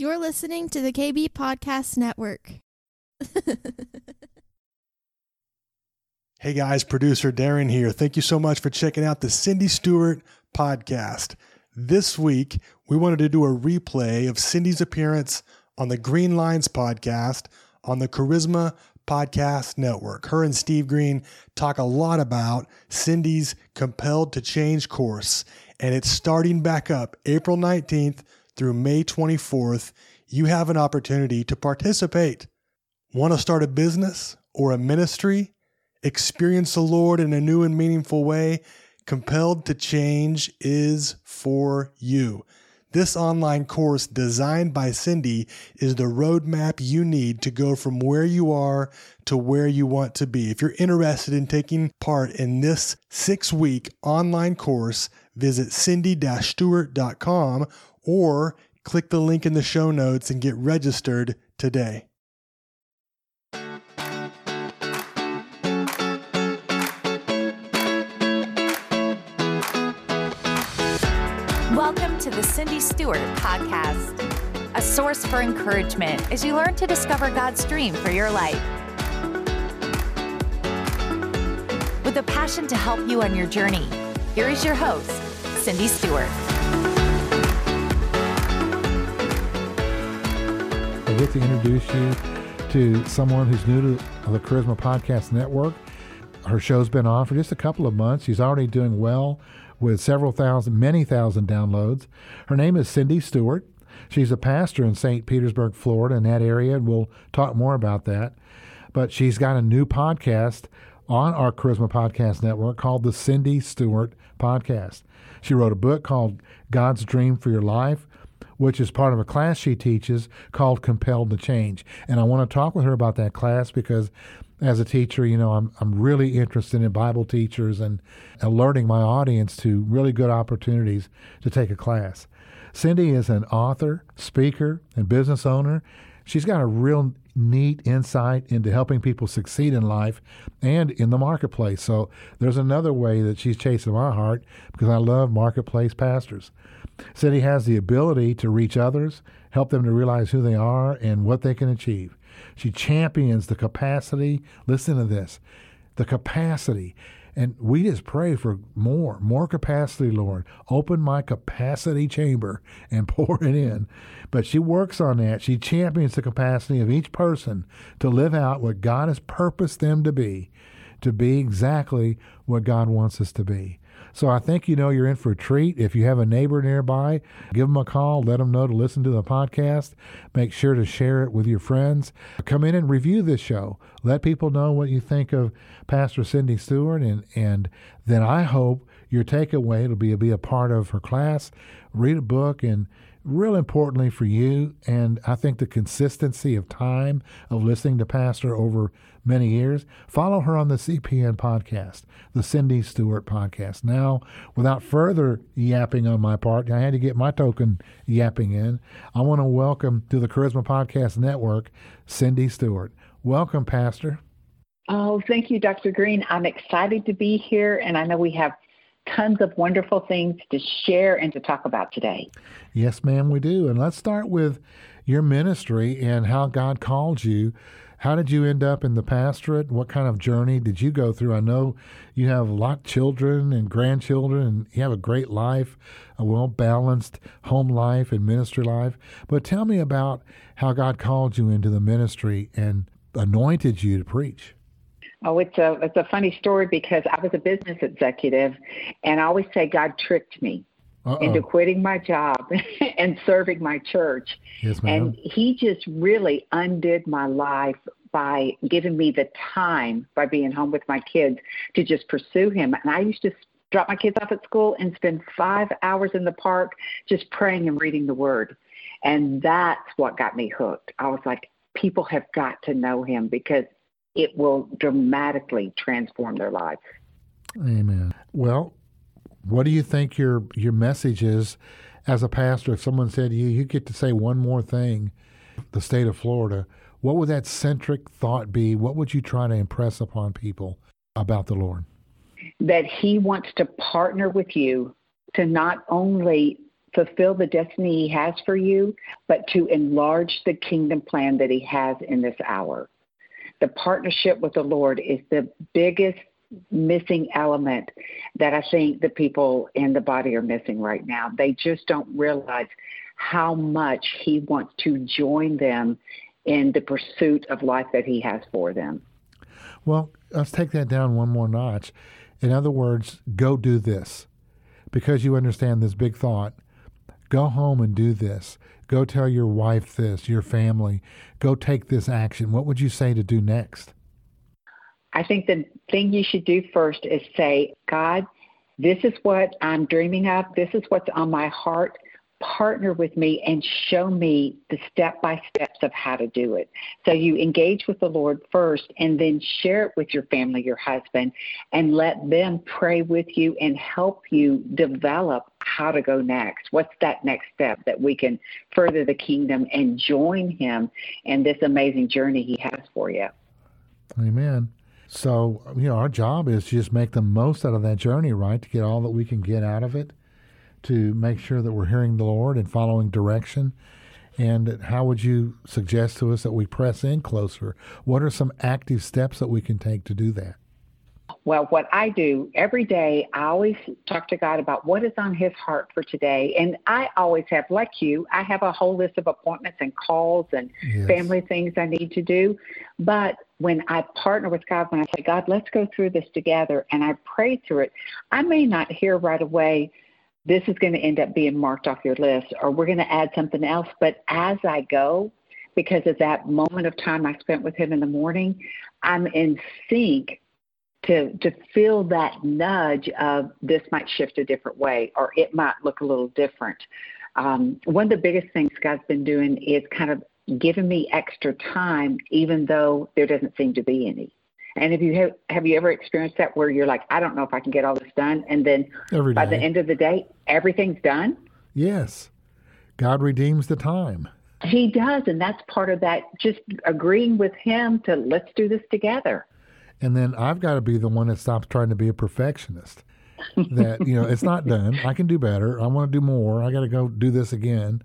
You're listening to the KB Podcast Network. hey guys, producer Darren here. Thank you so much for checking out the Cindy Stewart podcast. This week, we wanted to do a replay of Cindy's appearance on the Green Lines podcast on the Charisma Podcast Network. Her and Steve Green talk a lot about Cindy's Compelled to Change course, and it's starting back up April 19th through May 24th. You have an opportunity to participate. Want to start a business or a ministry? Experience the Lord in a new and meaningful way? Compelled to Change is for you. This online course designed by Cindy is the roadmap you need to go from where you are to where you want to be. If you're interested in taking part in this six week online course, visit cindy stewart.com or click the link in the show notes and get registered today. Welcome to the Cindy Stewart Podcast, a source for encouragement as you learn to discover God's dream for your life. With a passion to help you on your journey, here is your host, Cindy Stewart. Get to introduce you to someone who's new to the Charisma Podcast Network. Her show's been on for just a couple of months. She's already doing well with several thousand, many thousand downloads. Her name is Cindy Stewart. She's a pastor in St. Petersburg, Florida, in that area, and we'll talk more about that. But she's got a new podcast on our Charisma Podcast Network called the Cindy Stewart Podcast. She wrote a book called God's Dream for Your Life, which is part of a class she teaches called Compelled to Change. And I want to talk with her about that class because as a teacher, you know, I'm, I'm really interested in Bible teachers and alerting my audience to really good opportunities to take a class. Cindy is an author, speaker, and business owner. She's got a real neat insight into helping people succeed in life and in the marketplace. So there's another way that she's chasing my heart because I love marketplace pastors. Cindy has the ability to reach others, help them to realize who they are and what they can achieve. She champions the capacity. Listen to this the capacity. And we just pray for more, more capacity, Lord. Open my capacity chamber and pour it in. But she works on that. She champions the capacity of each person to live out what God has purposed them to be, to be exactly what God wants us to be. So I think you know you're in for a treat. If you have a neighbor nearby, give them a call, let them know to listen to the podcast. Make sure to share it with your friends. Come in and review this show. Let people know what you think of Pastor Cindy Stewart, and and then I hope your takeaway will be be a part of her class. Read a book and real importantly for you, and I think the consistency of time of listening to Pastor over many years, follow her on the CPN podcast, the Cindy Stewart podcast. Now, without further yapping on my part, I had to get my token yapping in. I want to welcome to the Charisma Podcast Network, Cindy Stewart. Welcome, Pastor. Oh, thank you, Dr. Green. I'm excited to be here, and I know we have tons of wonderful things to share and to talk about today. Yes, ma'am, we do. And let's start with your ministry and how God called you. How did you end up in the pastorate? What kind of journey did you go through? I know you have a lot of children and grandchildren, and you have a great life, a well balanced home life and ministry life. But tell me about how God called you into the ministry and anointed you to preach. Oh, it's a it's a funny story because I was a business executive, and I always say God tricked me Uh-oh. into quitting my job and serving my church. Yes, ma'am. And He just really undid my life by giving me the time by being home with my kids to just pursue Him. And I used to drop my kids off at school and spend five hours in the park just praying and reading the Word. And that's what got me hooked. I was like, people have got to know Him because it will dramatically transform their lives. Amen. Well, what do you think your your message is as a pastor? If someone said to you, you get to say one more thing, the state of Florida, what would that centric thought be? What would you try to impress upon people about the Lord? That He wants to partner with you to not only fulfill the destiny He has for you, but to enlarge the kingdom plan that He has in this hour. The partnership with the Lord is the biggest missing element that I think the people in the body are missing right now. They just don't realize how much He wants to join them in the pursuit of life that He has for them. Well, let's take that down one more notch. In other words, go do this because you understand this big thought. Go home and do this. Go tell your wife this, your family. Go take this action. What would you say to do next? I think the thing you should do first is say, God, this is what I'm dreaming of. This is what's on my heart partner with me and show me the step by steps of how to do it. So you engage with the Lord first and then share it with your family, your husband, and let them pray with you and help you develop how to go next. What's that next step that we can further the kingdom and join Him in this amazing journey He has for you? Amen. So, you know, our job is to just make the most out of that journey, right? To get all that we can get out of it to make sure that we're hearing the Lord and following direction? And how would you suggest to us that we press in closer? What are some active steps that we can take to do that? Well, what I do every day, I always talk to God about what is on His heart for today. And I always have, like you, I have a whole list of appointments and calls and yes. family things I need to do. But when I partner with God, when I say, God, let's go through this together, and I pray through it, I may not hear right away this is going to end up being marked off your list, or we're going to add something else. But as I go, because of that moment of time I spent with him in the morning, I'm in sync to to feel that nudge of this might shift a different way, or it might look a little different. Um, one of the biggest things God's been doing is kind of giving me extra time, even though there doesn't seem to be any. And have you have, have you ever experienced that where you're like, I don't know if I can get all this done, and then by the end of the day, everything's done? Yes, God redeems the time. He does, and that's part of that. Just agreeing with Him to let's do this together. And then I've got to be the one that stops trying to be a perfectionist. that you know it's not done. I can do better. I want to do more. I got to go do this again.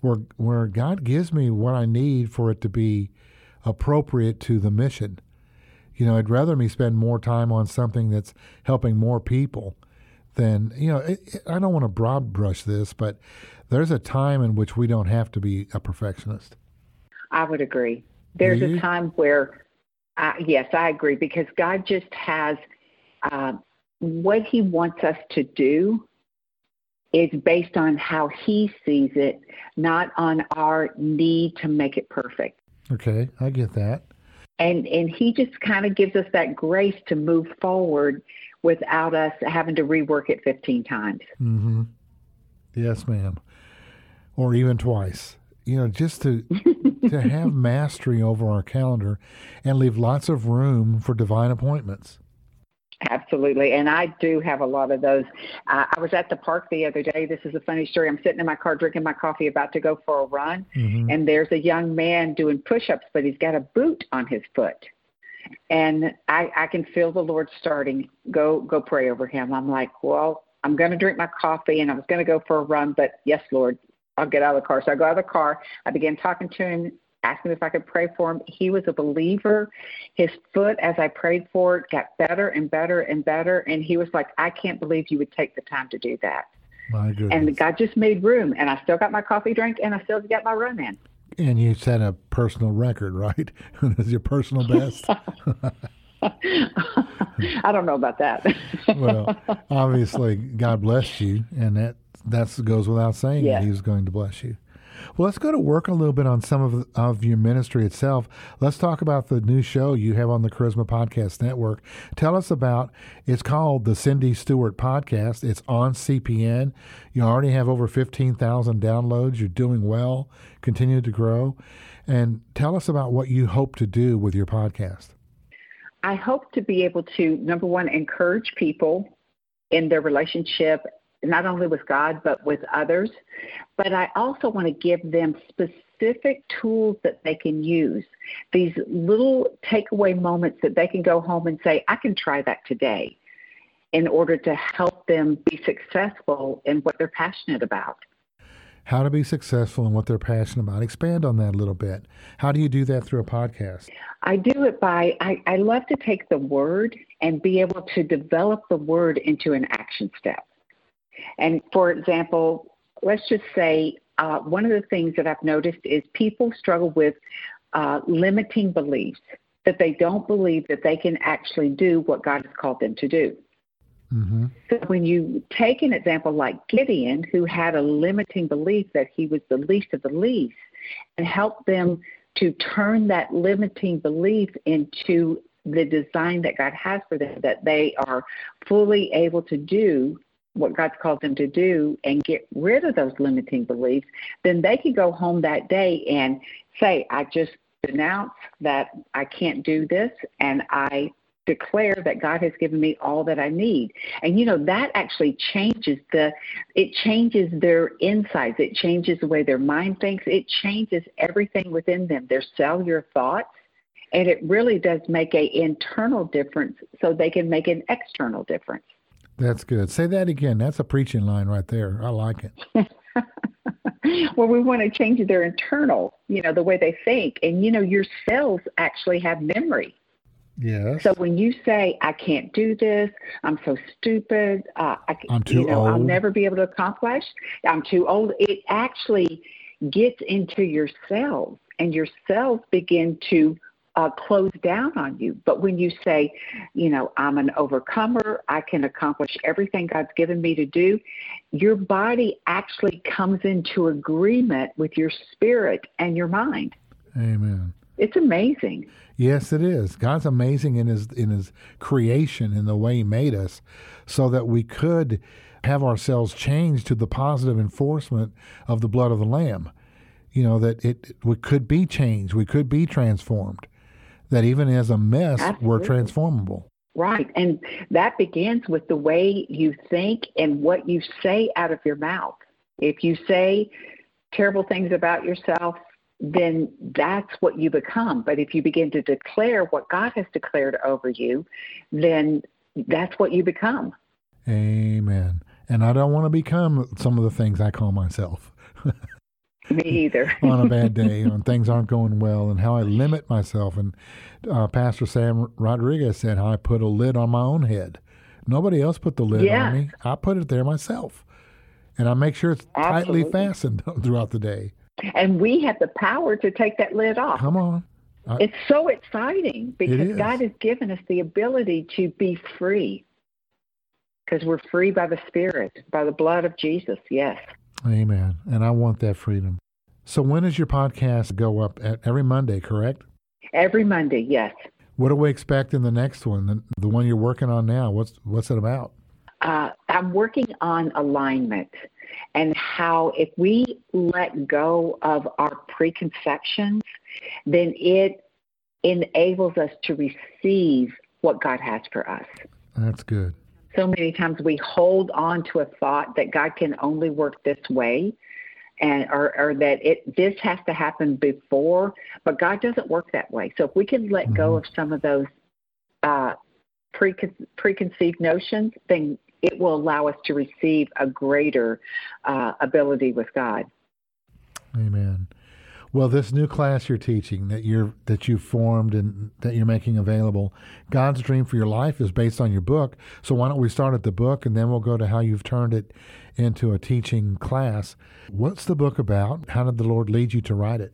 Where where God gives me what I need for it to be appropriate to the mission you know, I'd rather me spend more time on something that's helping more people than, you know, it, it, I don't want to broad brush this, but there's a time in which we don't have to be a perfectionist. I would agree. There's a time where, uh, yes, I agree, because God just has uh, what He wants us to do is based on how He sees it, not on our need to make it perfect. Okay, I get that and and he just kind of gives us that grace to move forward without us having to rework it 15 times. Mm-hmm. yes ma'am. Or even twice. You know just to to have mastery over our calendar and leave lots of room for divine appointments Absolutely. And I do have a lot of those. Uh, I was at the park the other day. This is a funny story. I'm sitting in my car drinking my coffee, about to go for a run. Mm-hmm. And there's a young man doing push ups, but he's got a boot on his foot. And I, I can feel the Lord starting, go, go pray over him. I'm like, well, I'm going to drink my coffee and I was going to go for a run, but yes, Lord, I'll get out of the car. So I go out of the car. I began talking to him asked him if I could pray for him. He was a believer. His foot, as I prayed for it, got better and better and better. And he was like, I can't believe you would take the time to do that. My goodness. And God just made room. And I still got my coffee drink and I still got my run in. And you set a personal record, right? That's your personal best. I don't know about that. well, obviously, God blessed you, and that that goes without saying yes. that He was going to bless you. Well, let's go to work a little bit on some of, of your ministry itself. Let's talk about the new show you have on the Charisma Podcast Network. Tell us about it's called the Cindy Stewart Podcast. It's on CPN. You already have over 15,000 downloads. You're doing well, continue to grow. And tell us about what you hope to do with your podcast. I hope to be able to, number one, encourage people in their relationship not only with God, but with others. But I also want to give them specific tools that they can use, these little takeaway moments that they can go home and say, I can try that today in order to help them be successful in what they're passionate about. how to be successful in what they're passionate about. Expand on that a little bit. How do you do that through a podcast? I do it by, I, I love to take the word and be able to develop the word into an action step. And for example, let's just say uh, one of the things that I've noticed is people struggle with uh, limiting beliefs, that they don't believe that they can actually do what God has called them to do. Mm-hmm. So when you take an example like Gideon, who had a limiting belief that he was the least of the least, and help them to turn that limiting belief into the design that God has for them, that they are fully able to do what God's called them to do and get rid of those limiting beliefs, then they can go home that day and say, I just denounce that I can't do this and I declare that God has given me all that I need. And you know, that actually changes the it changes their insights, it changes the way their mind thinks, it changes everything within them, their cellular thoughts. And it really does make a internal difference so they can make an external difference. That's good. Say that again. That's a preaching line right there. I like it. well, we want to change their internal, you know, the way they think. And, you know, your cells actually have memory. Yes. So when you say, I can't do this, I'm so stupid, uh, I, am too you know, old. I'll never be able to accomplish, I'm too old, it actually gets into your cells and your cells begin to uh, close down on you. But when you say, you know, I'm an overcomer, I can accomplish everything God's given me to do, your body actually comes into agreement with your spirit and your mind. Amen. It's amazing. Yes, it is. God's amazing in his in his creation in the way he made us so that we could have ourselves changed to the positive enforcement of the blood of the lamb. You know that it we could be changed, we could be transformed that even as a mess, Absolutely. we're transformable. Right. And that begins with the way you think and what you say out of your mouth. If you say terrible things about yourself, then that's what you become. But if you begin to declare what God has declared over you, then that's what you become. Amen. And I don't want to become some of the things I call myself. Me either. on a bad day, when things aren't going well, and how I limit myself. And uh, Pastor Sam Rodriguez said how I put a lid on my own head. Nobody else put the lid yeah. on me. I put it there myself. And I make sure it's Absolutely. tightly fastened throughout the day. And we have the power to take that lid off. Come on. I, it's so exciting because God has given us the ability to be free because we're free by the Spirit, by the blood of Jesus. Yes. Amen. And I want that freedom. So when does your podcast go up? Every Monday, correct? Every Monday, yes. What do we expect in the next one? The, the one you're working on now. What's what's it about? Uh, I'm working on alignment and how if we let go of our preconceptions, then it enables us to receive what God has for us. That's good so many times we hold on to a thought that God can only work this way and or, or that it this has to happen before, but God doesn't work that way. So if we can let mm-hmm. go of some of those uh, precon- preconceived notions, then it will allow us to receive a greater uh, ability with God. Amen. Well, this new class you're teaching that you're that you formed and that you're making available, God's dream for your life is based on your book. So why don't we start at the book and then we'll go to how you've turned it into a teaching class. What's the book about? How did the Lord lead you to write it?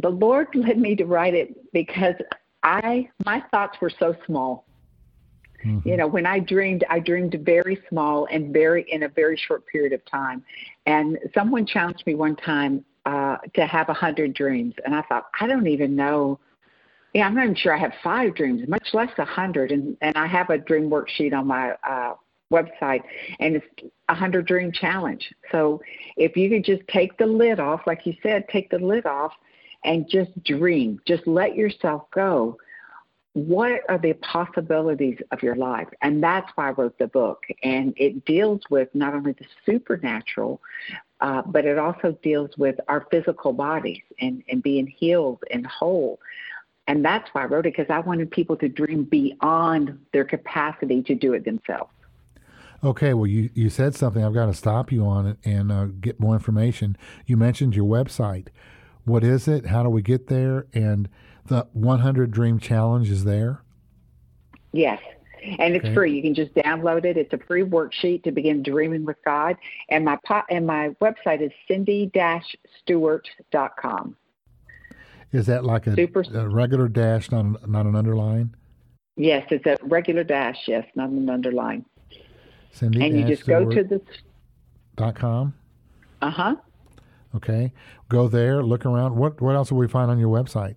The Lord led me to write it because I my thoughts were so small. Mm-hmm. You know, when I dreamed, I dreamed very small and very in a very short period of time. And someone challenged me one time uh, to have a hundred dreams. And I thought, I don't even know. Yeah, I'm not even sure I have five dreams, much less a hundred. And and I have a dream worksheet on my uh, website, and it's a hundred dream challenge. So if you could just take the lid off, like you said, take the lid off, and just dream, just let yourself go. What are the possibilities of your life? And that's why I wrote the book. And it deals with not only the supernatural, uh, but it also deals with our physical bodies and, and being healed and whole. And that's why I wrote it because I wanted people to dream beyond their capacity to do it themselves. Okay, well, you, you said something I've got to stop you on it and uh, get more information. You mentioned your website. What is it? How do we get there? And the 100 Dream Challenge is there? Yes. And it's Okay. free. You can just download it. It's a free worksheet to begin dreaming with God. And my po- and my website is cindy-stewart.com. Is that like a, Super- a regular dash, not, an- not an underline? Yes, it's a regular dash. Yes, not an underline. Cindy and you just go to the. dot com. Uh huh. Okay, go there, look around. What what else will we find on your website?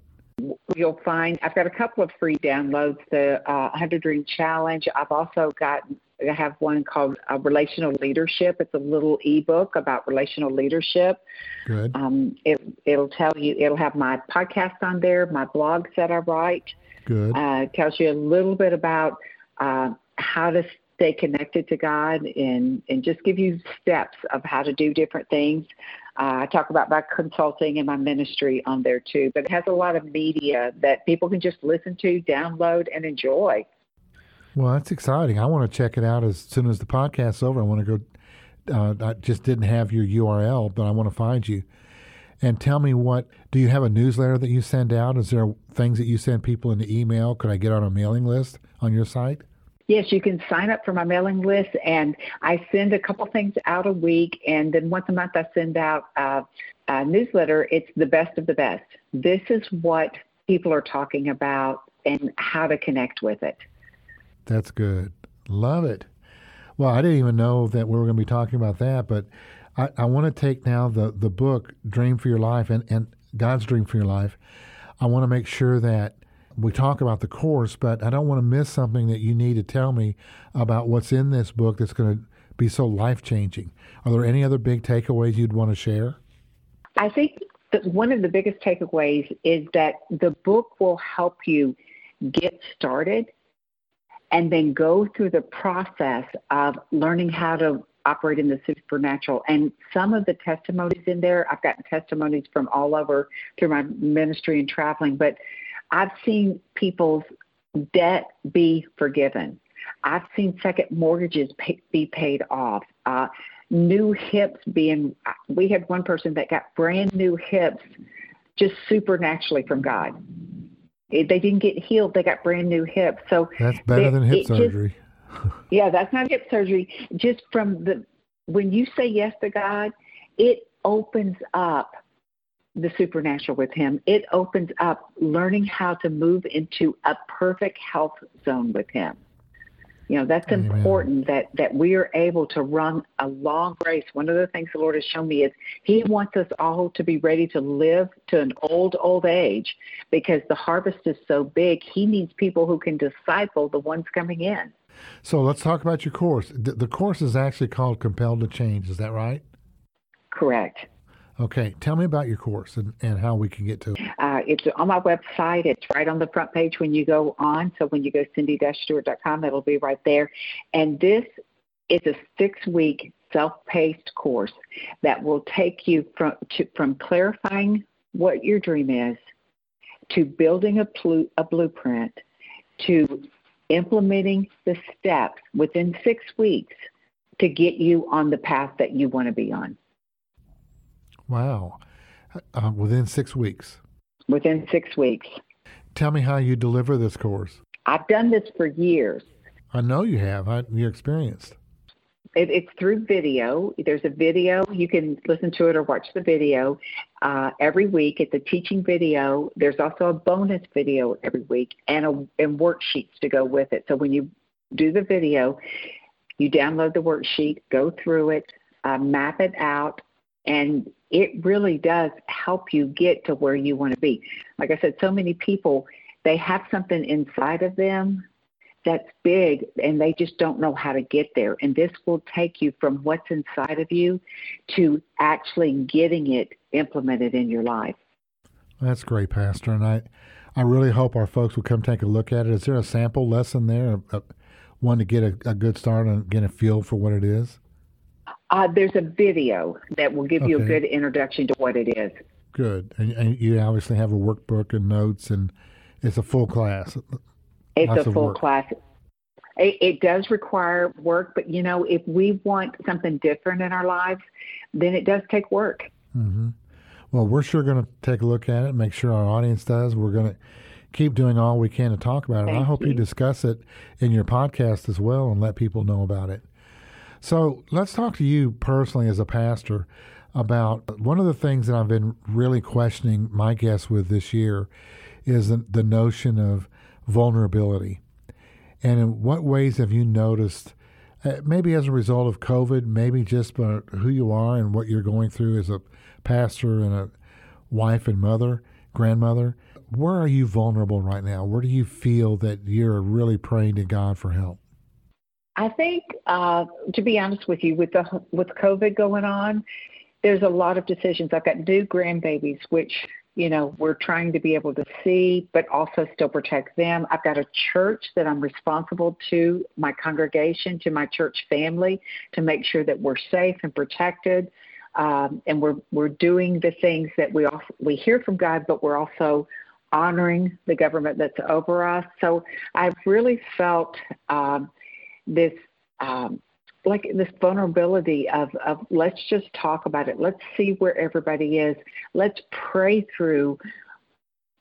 You'll find I've got a couple of free downloads. The uh, 100 Dream Challenge. I've also got I have one called uh, Relational Leadership. It's a little ebook about relational leadership. Good. Um, it it'll tell you. It'll have my podcast on there, my blogs that I write. Good. Uh, tells you a little bit about uh, how to stay connected to God and, and just give you steps of how to do different things. Uh, I talk about my consulting and my ministry on there too, but it has a lot of media that people can just listen to, download, and enjoy. Well, that's exciting. I want to check it out as soon as the podcast's over. I want to go. Uh, I just didn't have your URL, but I want to find you. And tell me what do you have a newsletter that you send out? Is there things that you send people in the email? Could I get on a mailing list on your site? Yes, you can sign up for my mailing list, and I send a couple things out a week, and then once a month I send out uh, a newsletter. It's the best of the best. This is what people are talking about and how to connect with it. That's good. Love it. Well, I didn't even know that we were going to be talking about that, but I, I want to take now the, the book, Dream for Your Life, and, and God's Dream for Your Life. I want to make sure that we talk about the course, but I don't want to miss something that you need to tell me about what's in this book that's going to be so life changing. Are there any other big takeaways you'd want to share? I think that one of the biggest takeaways is that the book will help you get started and then go through the process of learning how to operate in the supernatural. And some of the testimonies in there, I've gotten testimonies from all over through my ministry and traveling, but I've seen people's debt be forgiven. I've seen second mortgages pay, be paid off. Uh, new hips being, we had one person that got brand new hips just supernaturally from God. They didn't get healed, they got brand new hips. So That's better it- than hip it just- surgery. yeah, that's not hip surgery. Just from the when you say yes to God, it opens up the supernatural with Him. It opens up learning how to move into a perfect health zone with Him. You know, that's Amen. important that that we are able to run a long race. One of the things the Lord has shown me is He wants us all to be ready to live to an old, old age because the harvest is so big. He needs people who can disciple the ones coming in. So let's talk about your course. The, the course is actually called Compelled to Change. Is that right? Correct. Okay. Tell me about your course and, and how we can get to it. Uh, it's on my website. It's right on the front page when you go on. So when you go cindy-stewart.com, it'll be right there. And this is a six-week self-paced course that will take you from to, from clarifying what your dream is to building a, plu- a blueprint to implementing the steps within six weeks to get you on the path that you want to be on. Wow. Uh, within six weeks. Within six weeks. Tell me how you deliver this course. I've done this for years. I know you have. I, you're experienced. It, it's through video. There's a video. You can listen to it or watch the video uh, every week. It's a teaching video. There's also a bonus video every week and, a, and worksheets to go with it. So when you do the video, you download the worksheet, go through it, uh, map it out, and it really does help you get to where you want to be. Like I said, so many people, they have something inside of them that's big and they just don't know how to get there. And this will take you from what's inside of you to actually getting it implemented in your life. That's great, Pastor. And I, I really hope our folks will come take a look at it. Is there a sample lesson there, one to get a, a good start and get a feel for what it is? Uh, there's a video that will give you a good introduction to what it is. Good. And, and you obviously have a workbook and notes, and it's a full class. It's Lots a full work. class. It, it does require work, but you know, if we want something different in our lives, then it does take work. Mm-hmm. Well, we're sure going to take a look at it, make sure our audience does. We're going to keep doing all we can to talk about it. Thank I hope you. you discuss it in your podcast as well and let people know about it. So let's talk to you personally as a pastor about one of the things that I've been really questioning my guests with this year is the, the notion of vulnerability. And in what ways have you noticed, uh, maybe as a result of COVID, maybe just by who you are and what you're going through as a pastor and a wife and mother, grandmother, where are you vulnerable right now? Where do you feel that you're really praying to God for help? I think, uh, to be honest with you, with the with COVID going on, there's a lot of decisions. I've got new grandbabies, which you know we're trying to be able to see, but also still protect them. I've got a church that I'm responsible to my congregation, to my church family, to make sure that we're safe and protected, um, and we're we're doing the things that we also, we hear from God, but we're also honoring the government that's over us. So I've really felt um, this um, like this vulnerability of, of let's just talk about it. Let's see where everybody is. Let's pray through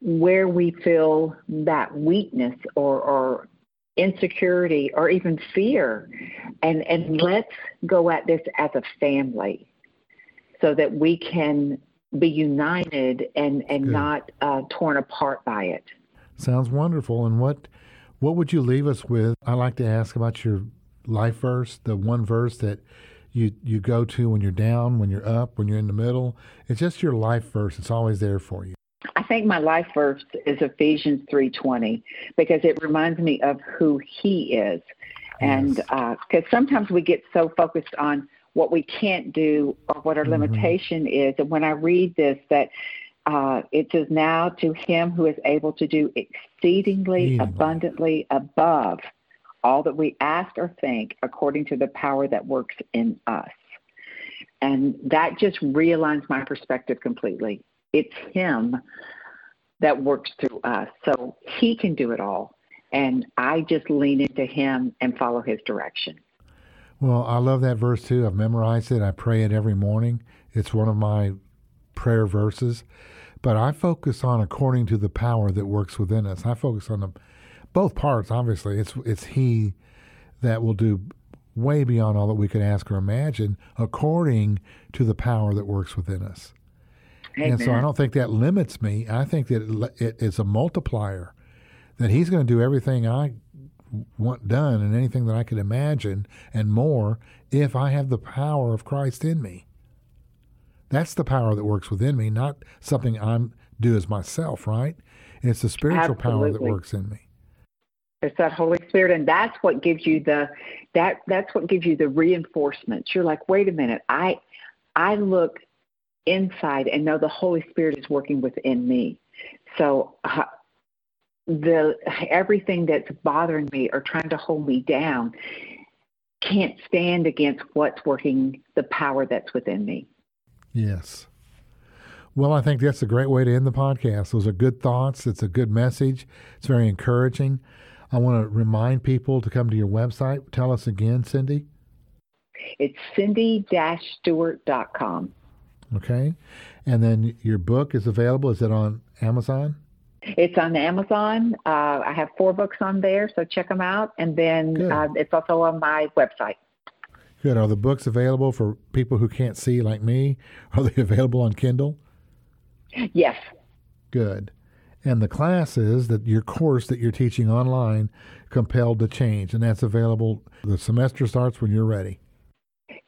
where we feel that weakness or, or insecurity or even fear and and let's go at this as a family so that we can be united and and Good. not uh, torn apart by it Sounds wonderful. And what what would you leave us with? I like to ask about your life verse, the one verse that you you go to when you're down, when you're up, when you're in the middle. It's just your life verse. It's always there for you. I think my life verse is Ephesians 3:20 because it reminds me of who he is. And Yes. because sometimes we get so focused on what we can't do or what our Mhm. limitation is. And when I read this, that uh, it says, Now to him who is able to do exceedingly Exceedingly. abundantly above all that we ask or think according to the power that works in us. And that just realigns my perspective completely. It's him that works through us. So he can do it all. And I just lean into him and follow his direction. Well, I love that verse too. I've memorized it. I pray it every morning. It's one of my prayer verses. But I focus on according to the power that works within us. I focus on the both parts. Obviously, it's it's He that will do way beyond all that we could ask or imagine, according to the power that works within us. And so I don't think that limits me. I think that it, it, it's a multiplier. That He's going to do everything I want done and anything that I could imagine and more if I have the power of Christ in me. That's the power that works within me, not something I'm do as myself, right? It's the spiritual power that works in me. It's that Holy Spirit, and that's what gives you the that that's what gives you the reinforcement. You're like, wait a minute, I I look inside and know the Holy Spirit is working within me. So uh, the everything that's bothering me or trying to hold me down can't stand against what's working the power that's within me. Yes. Well, I think that's a great way to end the podcast. Those are good thoughts. It's a good message. It's very encouraging. I want to remind people to come to your website. Tell us again, Cindy. It's cindy-stewart.com. Okay. And then your book is available. Is it on Amazon? It's on Amazon. Uh, I have four books on there, so check them out. And then uh, it's also on my website. Good. Are the books available for people who can't see like me? Are they available on Kindle? Yes, Good. And the classes that your course that you're teaching online, compelled to change, and that's available. The semester starts when you're ready.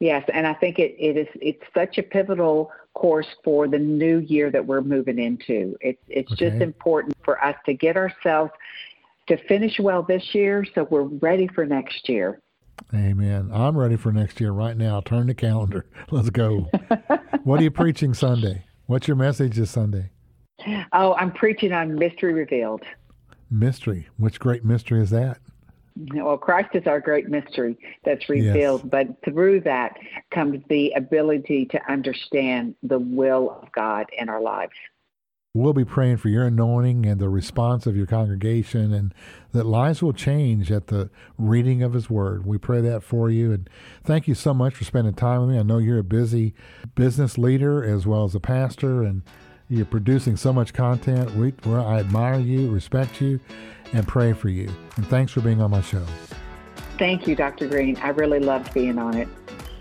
yes, and I think it, it is. It's such a pivotal course for the new year that we're moving into. It's it's just important for us to get ourselves to finish well this year, so we're ready for next year. Amen. I'm ready for next year right now. Turn the calendar. Let's go. what are you preaching Sunday? What's your message this Sunday? Oh, I'm preaching on mystery revealed. Mystery. Which great mystery is that? Well, Christ is our great mystery that's revealed, but through that comes the ability to understand the will of God in our lives. We'll be praying for your anointing and the response of your congregation, and that lives will change at the reading of His Word. We pray that for you. And thank you so much for spending time with me. I know you're a busy business leader as well as a pastor, and you're producing so much content. We, I admire you, respect you, and pray for you. And thanks for being on my show. Thank you, Dr. Green. I really loved being on it.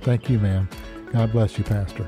Thank you, ma'am. God bless you, Pastor.